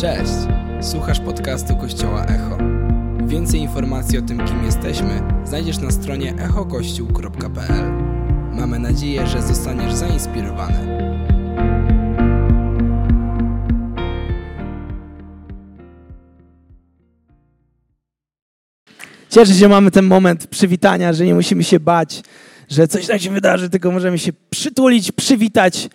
Cześć! Słuchasz podcastu Kościoła Echo. Więcej informacji o tym, kim jesteśmy, znajdziesz na stronie echokościół.pl. Mamy nadzieję, że zostaniesz zainspirowany. Cieszę się, że mamy ten moment przywitania, że nie musimy się bać, że coś tak się wydarzy, tylko możemy się przytulić, przywitać,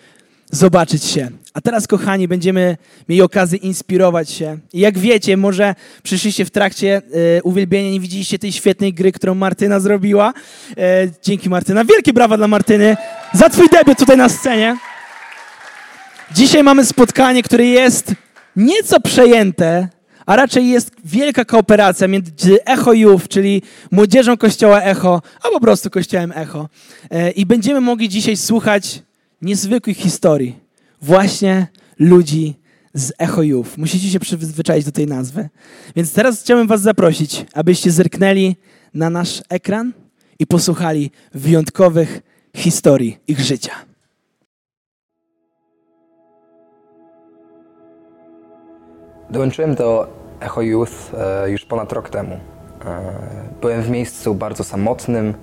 zobaczyć się. A teraz, kochani, będziemy mieli okazję inspirować się. I jak wiecie, może przyszliście w trakcie e, uwielbienia, nie widzieliście tej świetnej gry, którą Martyna zrobiła. E, dzięki Martyna. Wielkie brawa dla Martyny za twój debiut tutaj na scenie. Dzisiaj mamy spotkanie, które jest nieco przejęte, a raczej jest wielka kooperacja między Echo Youth, czyli młodzieżą Kościoła Echo, a po prostu Kościołem Echo. E, I będziemy mogli dzisiaj słuchać niezwykłych historii właśnie ludzi z Echo Youth. Musicie się przyzwyczaić do tej nazwy. Więc teraz chciałbym was zaprosić, abyście zerknęli na nasz ekran i posłuchali wyjątkowych historii ich życia. Dołączyłem do Echo Youth e, już ponad rok temu. E, byłem w miejscu bardzo samotnym.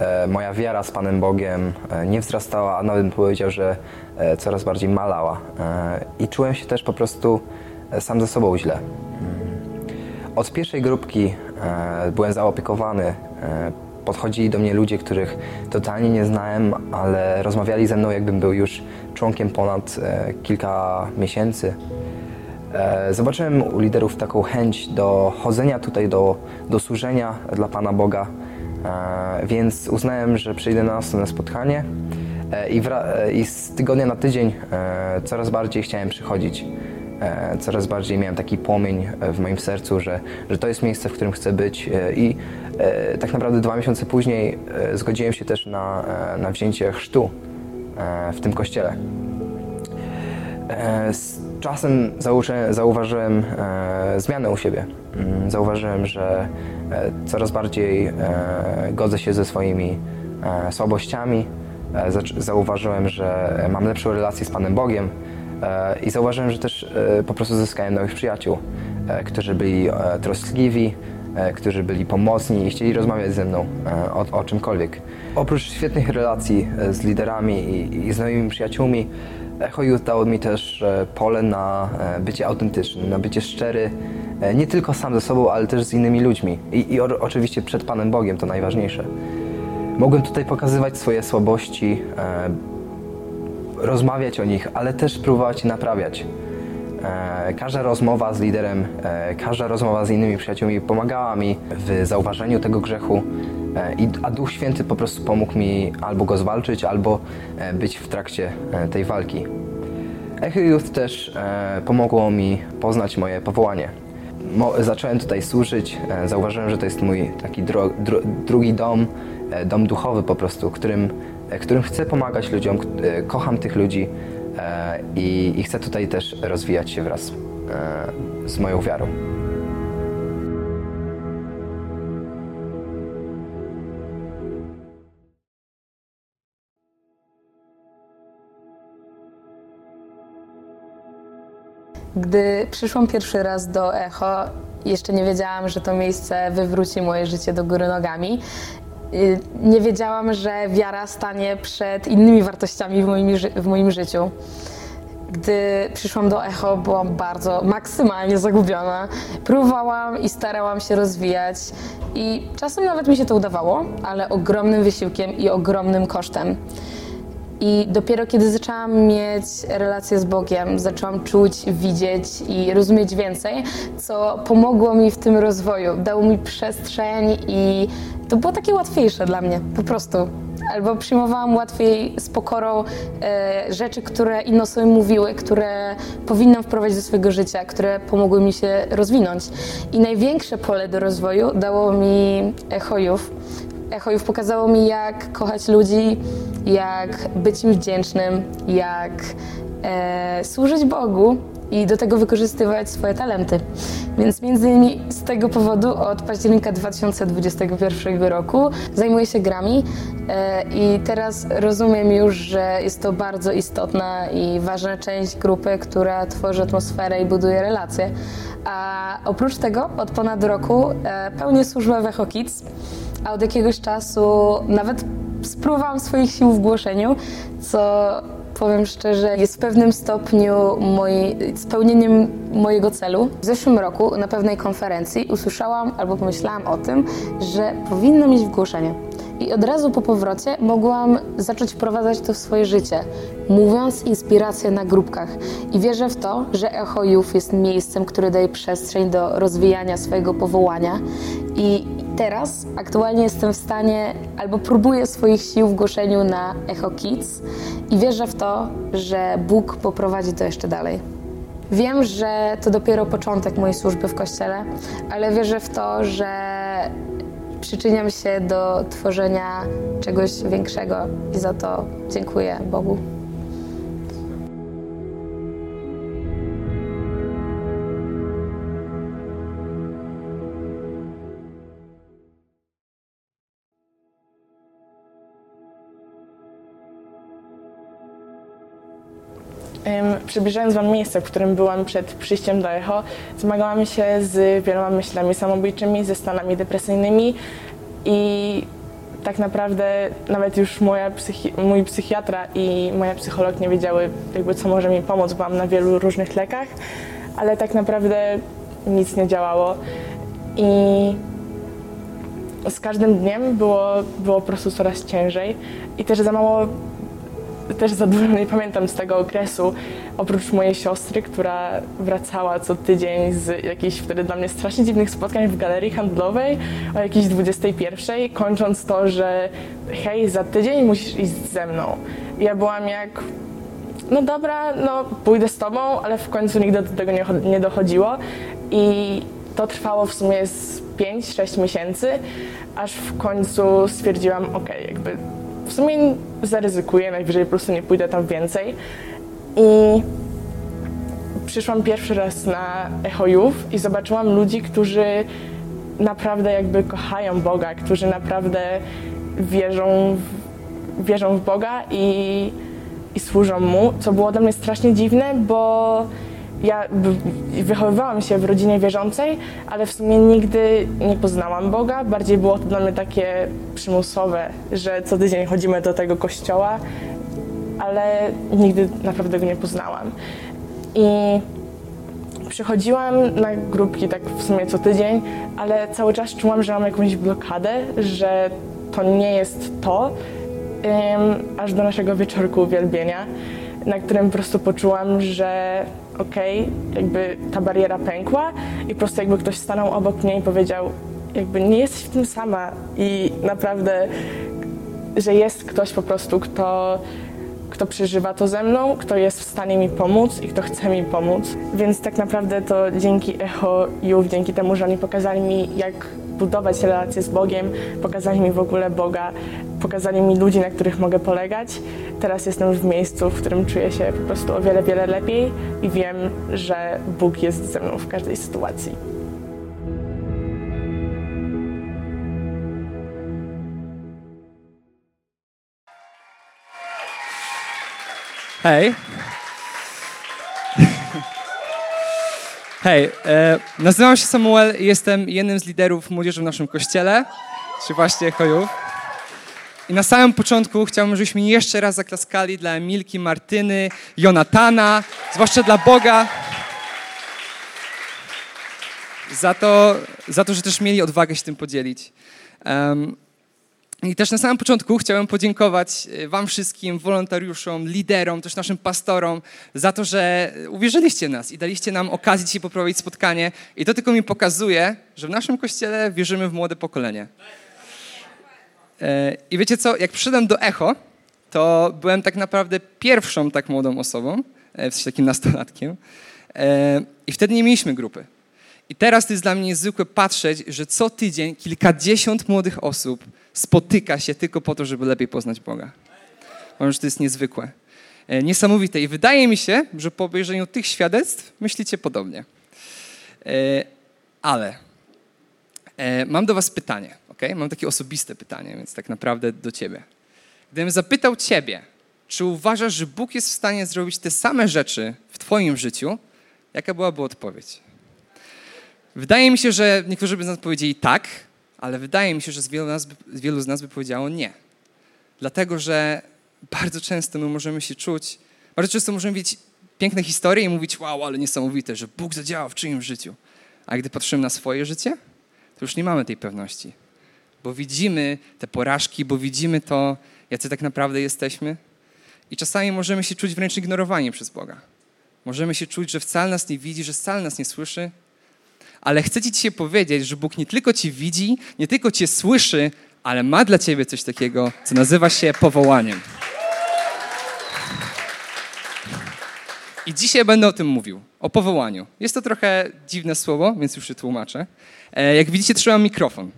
E, moja wiara z Panem Bogiem e, nie wzrastała, a nawet bym powiedział, że e, coraz bardziej malała. I czułem się też po prostu sam ze sobą źle. Mm. Od pierwszej grupki byłem zaopiekowany. Podchodzili do mnie ludzie, których totalnie nie znałem, ale rozmawiali ze mną, jakbym był już członkiem ponad kilka miesięcy. Zobaczyłem u liderów taką chęć do chodzenia tutaj, do, do służenia dla Pana Boga, więc uznałem, że przyjdę na następne spotkanie e, i, e, i z tygodnia na tydzień e, coraz bardziej chciałem przychodzić. Coraz bardziej miałem taki płomień w moim sercu, że, że to jest miejsce, w którym chcę być i tak naprawdę dwa miesiące później zgodziłem się też na, na wzięcie chrztu w tym kościele. Czasem zauważy- zauważyłem e, zmianę u siebie. Mm, Zauważyłem, że e, coraz bardziej e, godzę się ze swoimi słabościami. Zauważyłem, że mam lepszą relację z Panem Bogiem i zauważyłem, że też po prostu zyskałem nowych przyjaciół, którzy byli troskliwi, którzy byli pomocni i chcieli rozmawiać ze mną o, o czymkolwiek. Oprócz świetnych relacji z liderami i, i z nowymi przyjaciółmi, Echo Youth dało mi też e, pole na e, bycie autentycznym, na bycie szczery, e, nie tylko sam ze sobą, ale też z innymi ludźmi. I, i o, oczywiście przed Panem Bogiem, to najważniejsze. Mogłem tutaj pokazywać swoje słabości, e, rozmawiać o nich, ale też próbować naprawiać. E, Każda rozmowa z liderem, e, każda rozmowa z innymi przyjaciółmi pomagała mi w zauważeniu tego grzechu, a Duch Święty po prostu pomógł mi albo go zwalczyć, albo e, być w trakcie e, tej walki. Echo Youth też e, pomogło mi poznać moje powołanie. Zacząłem tutaj służyć, e, zauważyłem, że to jest mój taki dro, dru, drugi dom, e, dom duchowy po prostu, którym, e, którym chcę pomagać ludziom, e, kocham tych ludzi e, i, i chcę tutaj też rozwijać się wraz e, z moją wiarą. Gdy przyszłam pierwszy raz do Echo, jeszcze nie wiedziałam, że to miejsce wywróci moje życie do góry nogami. Y, Nie wiedziałam, że wiara stanie przed innymi wartościami w moim, w moim życiu. Gdy przyszłam do Echo, byłam bardzo maksymalnie zagubiona. Próbowałam i starałam się rozwijać, i czasem nawet mi się to udawało, ale ogromnym wysiłkiem i ogromnym kosztem. I dopiero kiedy zaczęłam mieć relację z Bogiem, zaczęłam czuć, widzieć i rozumieć więcej, co pomogło mi w tym rozwoju. Dało mi przestrzeń i to było takie łatwiejsze dla mnie, po prostu. Albo przyjmowałam łatwiej z pokorą e, rzeczy, które inne osoby mówiły, które powinnam wprowadzić do swojego życia, które pomogły mi się rozwinąć. I największe pole do rozwoju dało mi Echo Youth. Echo już pokazało mi, jak kochać ludzi, jak być im wdzięcznym, jak e, służyć Bogu i do tego wykorzystywać swoje talenty. Więc między innymi z tego powodu od października 2021 roku zajmuję się grami e, i teraz rozumiem już, że jest to bardzo istotna i ważna część grupy, która tworzy atmosferę i buduje relacje. A oprócz tego od ponad roku e, pełnię służbę w Echo Kids, a od jakiegoś czasu nawet spróbowałam swoich sił w głoszeniu, co powiem szczerze, jest w pewnym stopniu moi, spełnieniem mojego celu. W zeszłym roku na pewnej konferencji usłyszałam albo pomyślałam o tym, że powinnam iść w głoszenie. I od razu po powrocie mogłam zacząć wprowadzać to w swoje życie, mówiąc inspiracje na grupkach. I wierzę w to, że Echo Youth jest miejscem, które daje przestrzeń do rozwijania swojego powołania. I teraz aktualnie jestem w stanie, albo próbuję swoich sił w głoszeniu na Echo Kids i wierzę w to, że Bóg poprowadzi to jeszcze dalej. Wiem, że to dopiero początek mojej służby w kościele, ale wierzę w to, że przyczyniam się do tworzenia czegoś większego i za to dziękuję Bogu. Przybliżając Wam miejsce, w którym byłam przed przyjściem do Echo, zmagałam się z wieloma myślami samobójczymi, ze stanami depresyjnymi i tak naprawdę nawet już moja psychi mój psychiatra i moja psycholog nie wiedziały, jakby co może mi pomóc. Byłam na wielu różnych lekach, ale tak naprawdę nic nie działało. I z każdym dniem było, było po prostu coraz ciężej i też za mało też za dużo nie pamiętam z tego okresu, oprócz mojej siostry, która wracała co tydzień z jakichś wtedy dla mnie strasznie dziwnych spotkań w galerii handlowej o jakiejś 21, kończąc to, że hej, za tydzień musisz iść ze mną. Ja byłam jak, no dobra, no pójdę z tobą, ale w końcu nigdy do tego nie, nie dochodziło i to trwało w sumie z 5-6 miesięcy, aż w końcu stwierdziłam, ok, jakby w sumie zaryzykuję, najwyżej po prostu nie pójdę tam więcej. I przyszłam pierwszy raz na Echo Youth i zobaczyłam ludzi, którzy naprawdę jakby kochają Boga, którzy naprawdę wierzą w, wierzą w Boga i, i służą Mu, co było dla mnie strasznie dziwne, bo ja wychowywałam się w rodzinie wierzącej, ale w sumie nigdy nie poznałam Boga. Bardziej było to dla mnie takie przymusowe, że co tydzień chodzimy do tego kościoła, ale nigdy naprawdę go nie poznałam. I przychodziłam na grupki tak w sumie co tydzień, ale cały czas czułam, że mam jakąś blokadę, że to nie jest to, aż do naszego wieczorku uwielbienia, na którym po prostu poczułam, że okej, okay, jakby ta bariera pękła i po prostu jakby ktoś stanął obok mnie i powiedział, jakby nie jesteś w tym sama i naprawdę, że jest ktoś po prostu, kto, kto przeżywa to ze mną, kto jest w stanie mi pomóc i kto chce mi pomóc. Więc tak naprawdę to dzięki Echo Youth, dzięki temu, że oni pokazali mi, jak budować relacje z Bogiem, pokazali mi w ogóle Boga, pokazali mi ludzi, na których mogę polegać. Teraz jestem w miejscu, w którym czuję się po prostu o wiele, wiele lepiej i wiem, że Bóg jest ze mną w każdej sytuacji. Hej. Hej, e, nazywam się Samuel i jestem jednym z liderów młodzieży w naszym kościele, czy właśnie Chojów. I na samym początku chciałbym, żebyśmy jeszcze raz zaklaskali dla Emilki, Martyny, Jonatana, zwłaszcza dla Boga, za to, za to że też mieli odwagę się tym podzielić. I też na samym początku chciałem podziękować e, Wam wszystkim, wolontariuszom, liderom, też naszym pastorom za to, że uwierzyliście nas i daliście nam okazję dzisiaj poprowadzić spotkanie. I to tylko mi pokazuje, że w naszym kościele wierzymy w młode pokolenie. E, I wiecie co, jak przyszedłem do Echo, to byłem tak naprawdę pierwszą tak młodą osobą, e, w takim nastolatkiem. I wtedy nie mieliśmy grupy. I teraz to jest dla mnie niezwykłe patrzeć, że co tydzień kilkadziesiąt młodych osób spotyka się tylko po to, żeby lepiej poznać Boga. Uważam, że to jest niezwykłe. E, niesamowite. I wydaje mi się, że po obejrzeniu tych świadectw myślicie podobnie. E, ale e, mam do Was pytanie, ok? Mam takie osobiste pytanie, więc tak naprawdę do Ciebie. Gdybym zapytał Ciebie, czy uważasz, że Bóg jest w stanie zrobić te same rzeczy w Twoim życiu, jaka byłaby odpowiedź? Wydaje mi się, że niektórzy by nas powiedzieli tak, ale wydaje mi się, że z wielu, nas, wielu z nas by powiedziało nie. Dlatego, że bardzo często my możemy się czuć, bardzo często możemy mieć piękne historie i mówić, wow, ale niesamowite, że Bóg zadziałał w czyimś życiu. A gdy patrzymy na swoje życie, to już nie mamy tej pewności. Bo widzimy te porażki, bo widzimy to, jacy tak naprawdę jesteśmy. I czasami możemy się czuć wręcz ignorowani przez Boga. Możemy się czuć, że wcale nas nie widzi, że wcale nas nie słyszy. Ale chcę Ci dzisiaj powiedzieć, że Bóg nie tylko Cię widzi, nie tylko Cię słyszy, ale ma dla Ciebie coś takiego, co nazywa się powołaniem. I dzisiaj będę o tym mówił, o powołaniu. Jest to trochę dziwne słowo, więc już je tłumaczę. E, jak widzicie, trzymam mikrofon.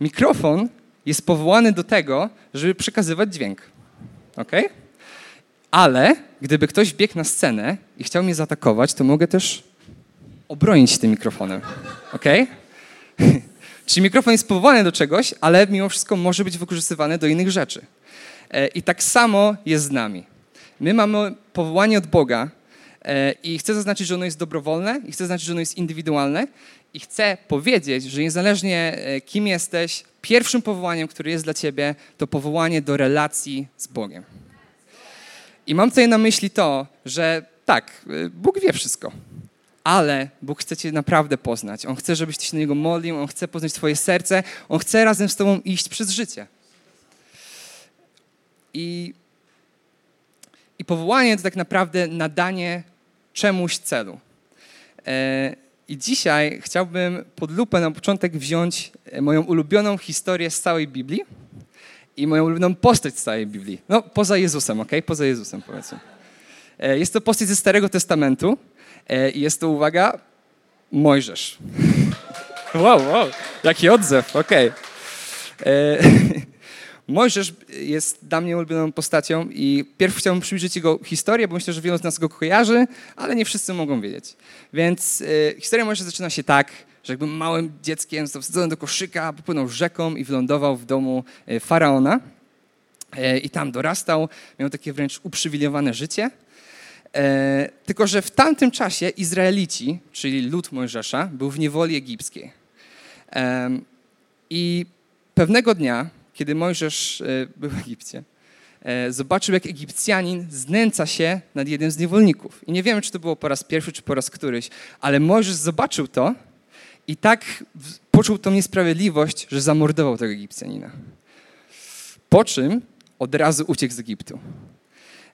Mikrofon jest powołany do tego, żeby przekazywać dźwięk. Ok? Ale gdyby ktoś biegł na scenę i chciał mnie zaatakować, to mogę też obronić tym mikrofonem. Ok? Czyli mikrofon jest powołany do czegoś, ale mimo wszystko może być wykorzystywany do innych rzeczy. E, I tak samo jest z nami. My mamy powołanie od Boga e, i chcę zaznaczyć, że ono jest dobrowolne i chcę zaznaczyć, że ono jest indywidualne i chcę powiedzieć, że niezależnie e, kim jesteś, pierwszym powołaniem, które jest dla ciebie, to powołanie do relacji z Bogiem. I mam tutaj na myśli to, że tak, Bóg wie wszystko ale Bóg chce Cię naprawdę poznać. On chce, żebyś Ty się na Niego modlił, On chce poznać Twoje serce, On chce razem z Tobą iść przez życie. I, i powołanie to tak naprawdę nadanie czemuś celu. E, I dzisiaj chciałbym pod lupę na początek wziąć moją ulubioną historię z całej Biblii i moją ulubioną postać z całej Biblii. No, poza Jezusem, ok? Poza Jezusem, powiedzmy. E, jest to postać ze Starego Testamentu, E, jest to, uwaga, Mojżesz. Wow, wow, jaki odzew, okej. Okay. E, Mojżesz jest dla mnie ulubioną postacią i pierw chciałbym przybliżyć jego historię, bo myślę, że wielu z nas go kojarzy, ale nie wszyscy mogą wiedzieć. Więc e, historia Mojżesza zaczyna się tak, że jakby małym dzieckiem został wsadzony do koszyka, popłynął rzeką i wylądował w domu faraona. I tam dorastał, miał takie wręcz uprzywilejowane życie. E, tylko, że w tamtym czasie Izraelici, czyli lud Mojżesza, był w niewoli egipskiej. E, I pewnego dnia, kiedy Mojżesz e, był w Egipcie, zobaczył, jak Egipcjanin znęca się nad jednym z niewolników. I nie wiemy, czy to było po raz pierwszy, czy po raz któryś, ale Mojżesz zobaczył to i tak poczuł tą niesprawiedliwość, że zamordował tego Egipcjanina. Po czym od razu uciekł z Egiptu.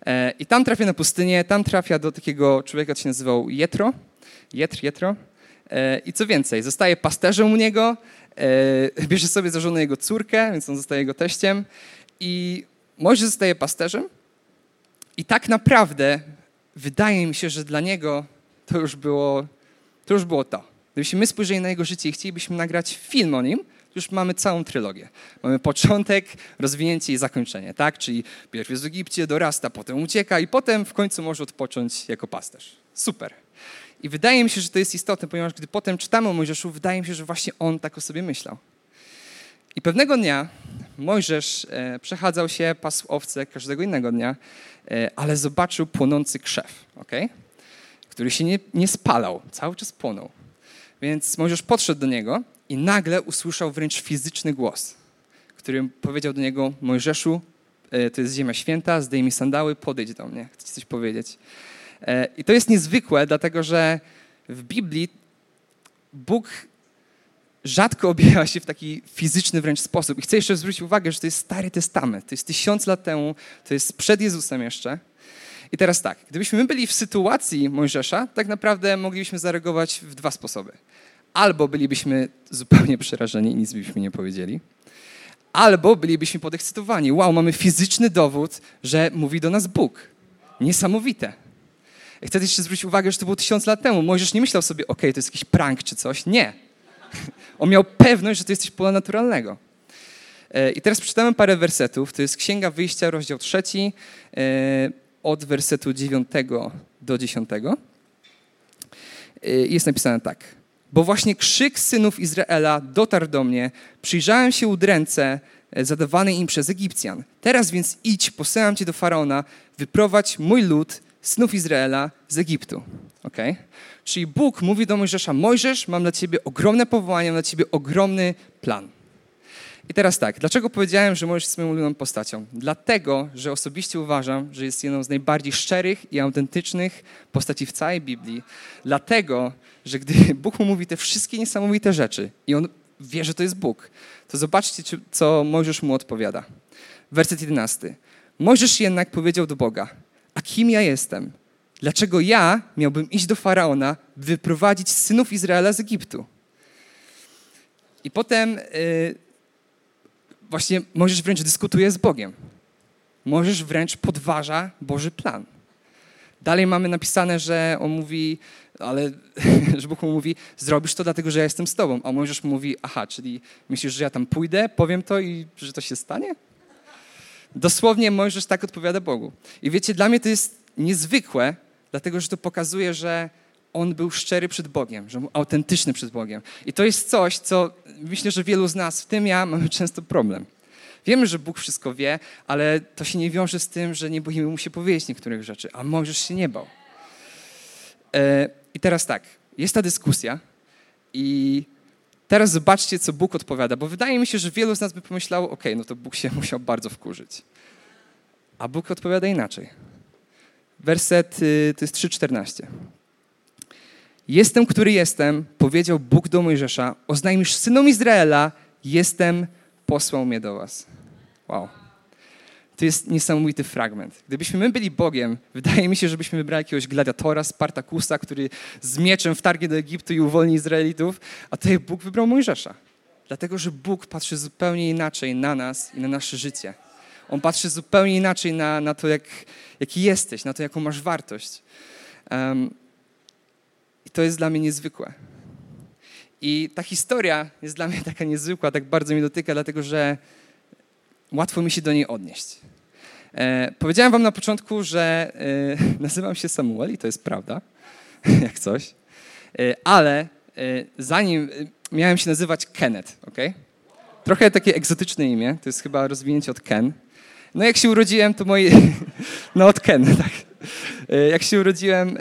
E, I tam trafia na pustynię, tam trafia do takiego człowieka, który się nazywał Jetro. Jetr, Jetro. E, I co więcej, zostaje pasterzem u niego, e, bierze sobie za żonę jego córkę, więc on zostaje jego teściem. I Mojżesz zostaje pasterzem. I tak naprawdę wydaje mi się, że dla niego to już było to. Już było to. Gdybyśmy my spojrzeli na jego życie i chcielibyśmy nagrać film o nim, już mamy całą trylogię. Mamy początek, rozwinięcie i zakończenie, tak? Czyli pierw jest w Egipcie, dorasta, potem ucieka i potem w końcu może odpocząć jako pasterz. Super. I wydaje mi się, że to jest istotne, ponieważ gdy potem czytamy o Mojżeszu, wydaje mi się, że właśnie on tak o sobie myślał. I pewnego dnia Mojżesz e, przechadzał się, pasł owce każdego innego dnia, e, ale zobaczył płonący krzew, okay? który się nie, nie spalał, cały czas płonął. Więc Mojżesz podszedł do niego i nagle usłyszał wręcz fizyczny głos, który powiedział do niego: Mojżeszu, e, to jest ziemia święta, zdejmij sandały, podejdź do mnie, chcę ci coś powiedzieć. E, I to jest niezwykłe, dlatego że w Biblii Bóg rzadko objawia się w taki fizyczny wręcz sposób. I chcę jeszcze zwrócić uwagę, że to jest Stary Testament, to jest tysiąc lat temu, to jest przed Jezusem jeszcze. I teraz tak, gdybyśmy my byli w sytuacji Mojżesza, tak naprawdę moglibyśmy zareagować w dwa sposoby albo bylibyśmy zupełnie przerażeni i nic byśmy nie powiedzieli, albo bylibyśmy podekscytowani. Wow, mamy fizyczny dowód, że mówi do nas Bóg. Niesamowite. Chcę jeszcze zwrócić uwagę, że to było tysiąc lat temu. Możesz nie myślał sobie, okej, okay, to jest jakiś prank czy coś. Nie. On miał pewność, że to jest coś ponadnaturalnego. E, I teraz przeczytamy parę wersetów. To jest Księga Wyjścia, rozdział trzeci, e, od wersetu 9 do 10. Jest napisane tak. Bo właśnie krzyk synów Izraela dotarł do mnie. Przyjrzałem się udręce zadawanej im przez Egipcjan. Teraz więc idź, posyłam cię do Faraona, wyprowadź mój lud, synów Izraela, z Egiptu. Okay? Czyli Bóg mówi do Mojżesza, Mojżesz, mam dla ciebie ogromne powołanie, mam dla ciebie ogromny plan. I teraz tak, dlaczego powiedziałem, że Mojżesz jest moją ulubioną postacią? Dlatego, że osobiście uważam, że jest jedną z najbardziej szczerych i autentycznych postaci w całej Biblii. Dlatego, że gdy Bóg mu mówi te wszystkie niesamowite rzeczy i on wie, że to jest Bóg, to zobaczcie, co Mojżesz mu odpowiada. Werset 11. Mojżesz jednak powiedział do Boga, a kim ja jestem? Dlaczego ja miałbym iść do Faraona, wyprowadzić synów Izraela z Egiptu? I potem yy, właśnie Mojżesz wręcz dyskutuje z Bogiem. Mojżesz wręcz podważa Boży plan. Dalej mamy napisane, że on mówi, ale że Bóg mu mówi, zrobisz to dlatego, że ja jestem z tobą. A Mojżesz mówi, aha, czyli myślisz, że ja tam pójdę, powiem to i że to się stanie? Dosłownie Mojżesz tak odpowiada Bogu. I wiecie, dla mnie to jest niezwykłe, dlatego że to pokazuje, że on był szczery przed Bogiem, że był autentyczny przed Bogiem. I to jest coś, co myślę, że wielu z nas, w tym ja, mamy często problem. Wiemy, że Bóg wszystko wie, ale to się nie wiąże z tym, że nie boimy mu się powiedzieć niektórych rzeczy, a Mojżesz się nie bał. E, I teraz tak, jest ta dyskusja i teraz zobaczcie, co Bóg odpowiada, bo wydaje mi się, że wielu z nas by pomyślało, ok, no to Bóg się musiał bardzo wkurzyć. A Bóg odpowiada inaczej. Werset y, to jest 3,14. Jestem, który jestem, powiedział Bóg do Mojżesza, oznajmisz synom Izraela, jestem, posłał mnie do was. Wow. To jest niesamowity fragment. Gdybyśmy my byli Bogiem, wydaje mi się, żebyśmy wybrali jakiegoś gladiatora, Spartakusa, który z mieczem wtargnie do Egiptu i uwolni Izraelitów, a tutaj Bóg wybrał Mojżesza. Dlatego, że Bóg patrzy zupełnie inaczej na nas i na nasze życie. On patrzy zupełnie inaczej na, na to, jak, jaki jesteś, na to, jaką masz wartość. Um, I to jest dla mnie niezwykłe. I ta historia jest dla mnie taka niezwykła, tak bardzo mi dotyka, dlatego że łatwo mi się do niej odnieść. E, powiedziałem wam na początku, że e, nazywam się Samuel i to jest prawda, jak coś, e, ale e, zanim e, miałem się nazywać Kenneth, ok? Trochę takie egzotyczne imię, to jest chyba rozwinięcie od Ken. No jak się urodziłem, to moi... No od Ken, tak. E, jak się urodziłem,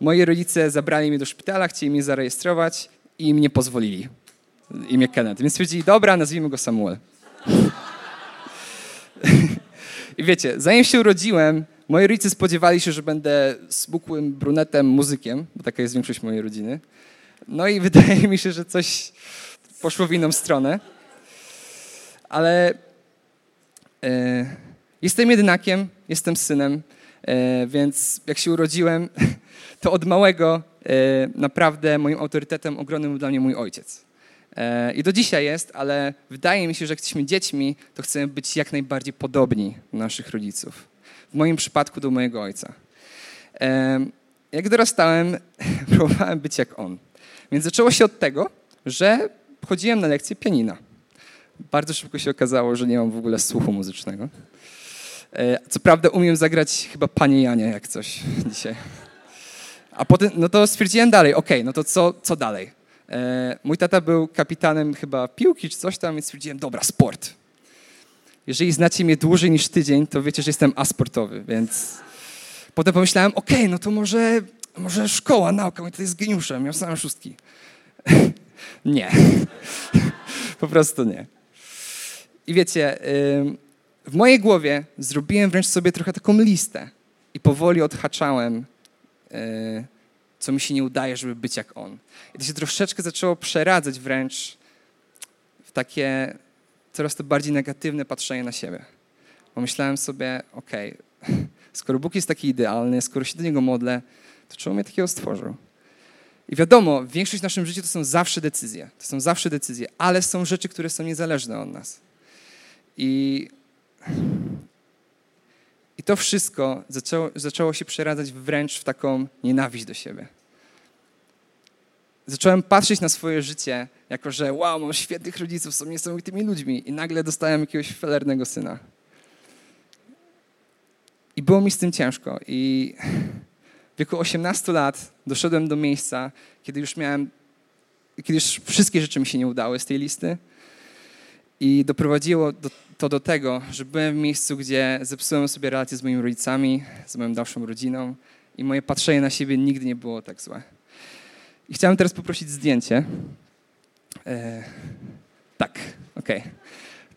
moi rodzice zabrali mnie do szpitala, chcieli mnie zarejestrować i im nie pozwolili. Imię Kenneth. Więc stwierdzili, dobra, nazwijmy go Samuel. I wiecie, zanim się urodziłem, moi rodzice spodziewali się, że będę smukłym brunetem muzykiem, bo taka jest większość mojej rodziny. No i wydaje mi się, że coś poszło w inną stronę. Ale e, jestem jedynakiem, jestem synem, więc jak się urodziłem, to od małego e, naprawdę moim autorytetem ogromnym był dla mnie mój ojciec. E, I do dzisiaj jest, ale wydaje mi się, że jak jesteśmy dziećmi, to chcemy być jak najbardziej podobni do naszych rodziców. W moim przypadku do mojego ojca. E, jak dorastałem, próbowałem być jak on. Więc zaczęło się od tego, że chodziłem na lekcję pianina. Bardzo szybko się okazało, że nie mam w ogóle słuchu muzycznego. Co prawda umiem zagrać chyba Panie Janie jak coś dzisiaj. A potem, no to stwierdziłem dalej, okay, no to co, co dalej? E, mój tata był kapitanem chyba piłki czy coś tam, więc stwierdziłem, dobra, sport. Jeżeli znacie mnie dłużej niż tydzień, to wiecie, że jestem asportowy, więc potem pomyślałem, okay, no to może, może szkoła, nauka, mój tata jest geniuszem, miał same szóstki. nie. po prostu nie. I wiecie, w mojej głowie zrobiłem wręcz sobie trochę taką listę i powoli odhaczałem e, co mi się nie udaje, żeby być jak on. I to się troszeczkę zaczęło przeradzać wręcz w takie coraz to bardziej negatywne patrzenie na siebie. Pomyślałem sobie, okej, okay, skoro Bóg jest taki idealny, skoro się do Niego modlę, to czemu mnie takiego stworzył? I wiadomo, większość w naszym życiu to są zawsze decyzje. To są zawsze decyzje, ale są rzeczy, które są niezależne od nas. I i to wszystko zaczęło, zaczęło się przeradzać wręcz w taką nienawiść do siebie. zacząłem patrzeć na swoje życie jako, że wow, mam świetnych rodziców, są niesamowitymi ludźmi i nagle dostałem jakiegoś felernego syna. I było mi z tym ciężko. I w wieku 18 lat doszedłem do miejsca, kiedy już miałem, kiedy już wszystkie rzeczy mi się nie udały z tej listy. I doprowadziło do, to do tego, że byłem w miejscu, gdzie zepsułem sobie relacje z moimi rodzicami, z moją dalszą rodziną i moje patrzenie na siebie nigdy nie było tak złe. I chciałem teraz poprosić zdjęcie. E, tak, okej. Okay.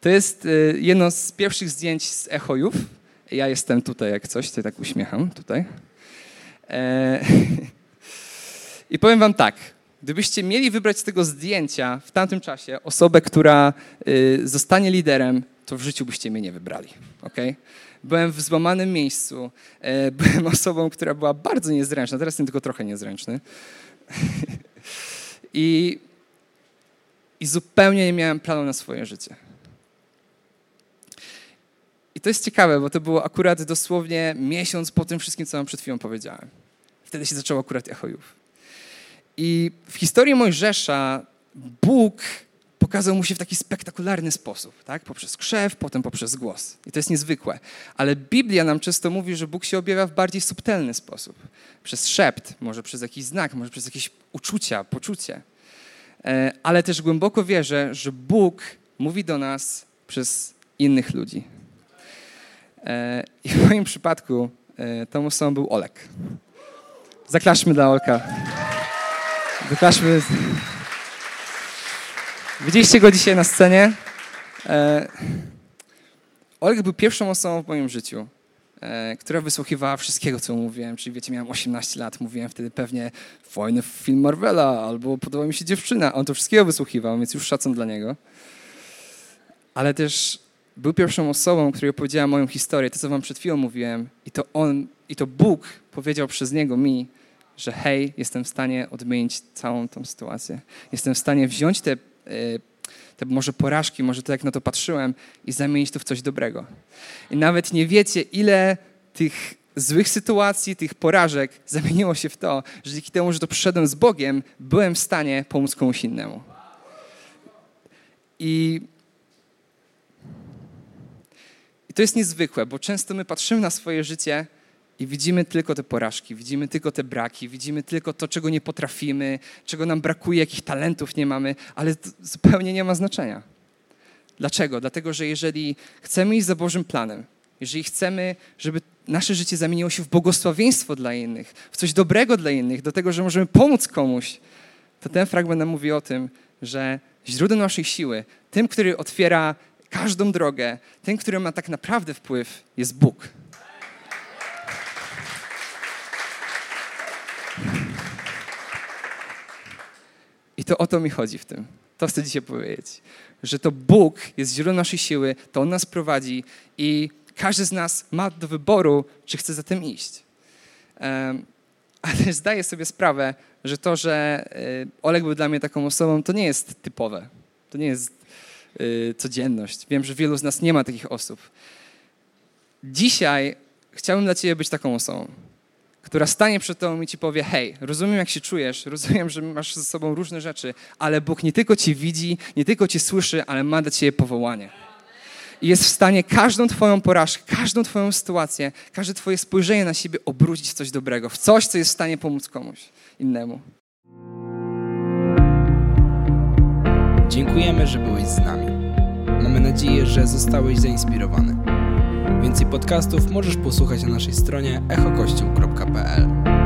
To jest e, jedno z pierwszych zdjęć z Echojów. Ja jestem tutaj jak coś, to tak uśmiecham tutaj. E, I powiem wam tak, gdybyście mieli wybrać z tego zdjęcia w tamtym czasie osobę, która y, zostanie liderem, to w życiu byście mnie nie wybrali. Okay? Byłem w złamanym miejscu, e, byłem osobą, która była bardzo niezręczna, teraz jestem tylko trochę niezręczny. I, I zupełnie nie miałem planu na swoje życie. I to jest ciekawe, bo to było akurat dosłownie miesiąc po tym wszystkim, co wam przed chwilą powiedziałem. Wtedy się zaczęło akurat Echojów. I w historii Mojżesza Bóg pokazał mu się w taki spektakularny sposób, tak? poprzez krzew, potem poprzez głos. I to jest niezwykłe. Ale Biblia nam często mówi, że Bóg się objawia w bardziej subtelny sposób. Przez szept, może przez jakiś znak, może przez jakieś uczucia, poczucie. E, ale też głęboko wierzę, że Bóg mówi do nas przez innych ludzi. E, I w moim przypadku e, tą osobą był Olek. Zaklaszmy dla Olka. Zaklaszmy. Widzieliście go dzisiaj na scenie. E, Olek był pierwszą osobą w moim życiu, która wysłuchiwała wszystkiego, co mówiłem. Czyli wiecie, miałem 18 lat, mówiłem wtedy pewnie fajny film Marvela albo podoba mi się dziewczyna. On to wszystkiego wysłuchiwał, więc już szacun dla niego. Ale też był pierwszą osobą, której opowiedziała moją historię, to co wam przed chwilą mówiłem. I to on, i to Bóg powiedział przez niego mi, że hej, jestem w stanie odmienić całą tą sytuację. Jestem w stanie wziąć te, e, te może porażki, może to jak na to patrzyłem i zamienić to w coś dobrego. I nawet nie wiecie, ile tych złych sytuacji, tych porażek zamieniło się w to, że dzięki temu, że to przyszedłem z Bogiem, byłem w stanie pomóc komuś innemu. I i to jest niezwykłe, bo często my patrzymy na swoje życie i widzimy tylko te porażki, widzimy tylko te braki, widzimy tylko to, czego nie potrafimy, czego nam brakuje, jakich talentów nie mamy, ale to zupełnie nie ma znaczenia. Dlaczego? Dlatego, że jeżeli chcemy iść za Bożym planem, jeżeli chcemy, żeby nasze życie zamieniło się w błogosławieństwo dla innych, w coś dobrego dla innych, do tego, że możemy pomóc komuś, to ten fragment nam mówi o tym, że źródłem naszej siły, tym, który otwiera każdą drogę, ten, który ma tak naprawdę wpływ, jest Bóg. To o to mi chodzi w tym. To chcę dzisiaj powiedzieć. Że to Bóg jest źródłem naszej siły, to On nas prowadzi i każdy z nas ma do wyboru, czy chce za tym iść. Ale zdaję sobie sprawę, że to, że y, Oleg był dla mnie taką osobą, to nie jest typowe. To nie jest Y, codzienność. Wiem, że wielu z nas nie ma takich osób. Dzisiaj chciałbym dla Ciebie być taką osobą, która stanie przed Tobą i Ci powie: Hej, rozumiem, jak się czujesz, rozumiem, że masz ze sobą różne rzeczy, ale Bóg nie tylko Cię widzi, nie tylko Cię słyszy, ale ma dla Ciebie powołanie. I jest w stanie każdą Twoją porażkę, każdą Twoją sytuację, każde Twoje spojrzenie na siebie obrócić w coś dobrego, w coś, co jest w stanie pomóc komuś innemu. Dziękujemy, że byłeś z nami. Mamy nadzieję, że zostałeś zainspirowany. Więcej podcastów możesz posłuchać na naszej stronie echokościół.pl.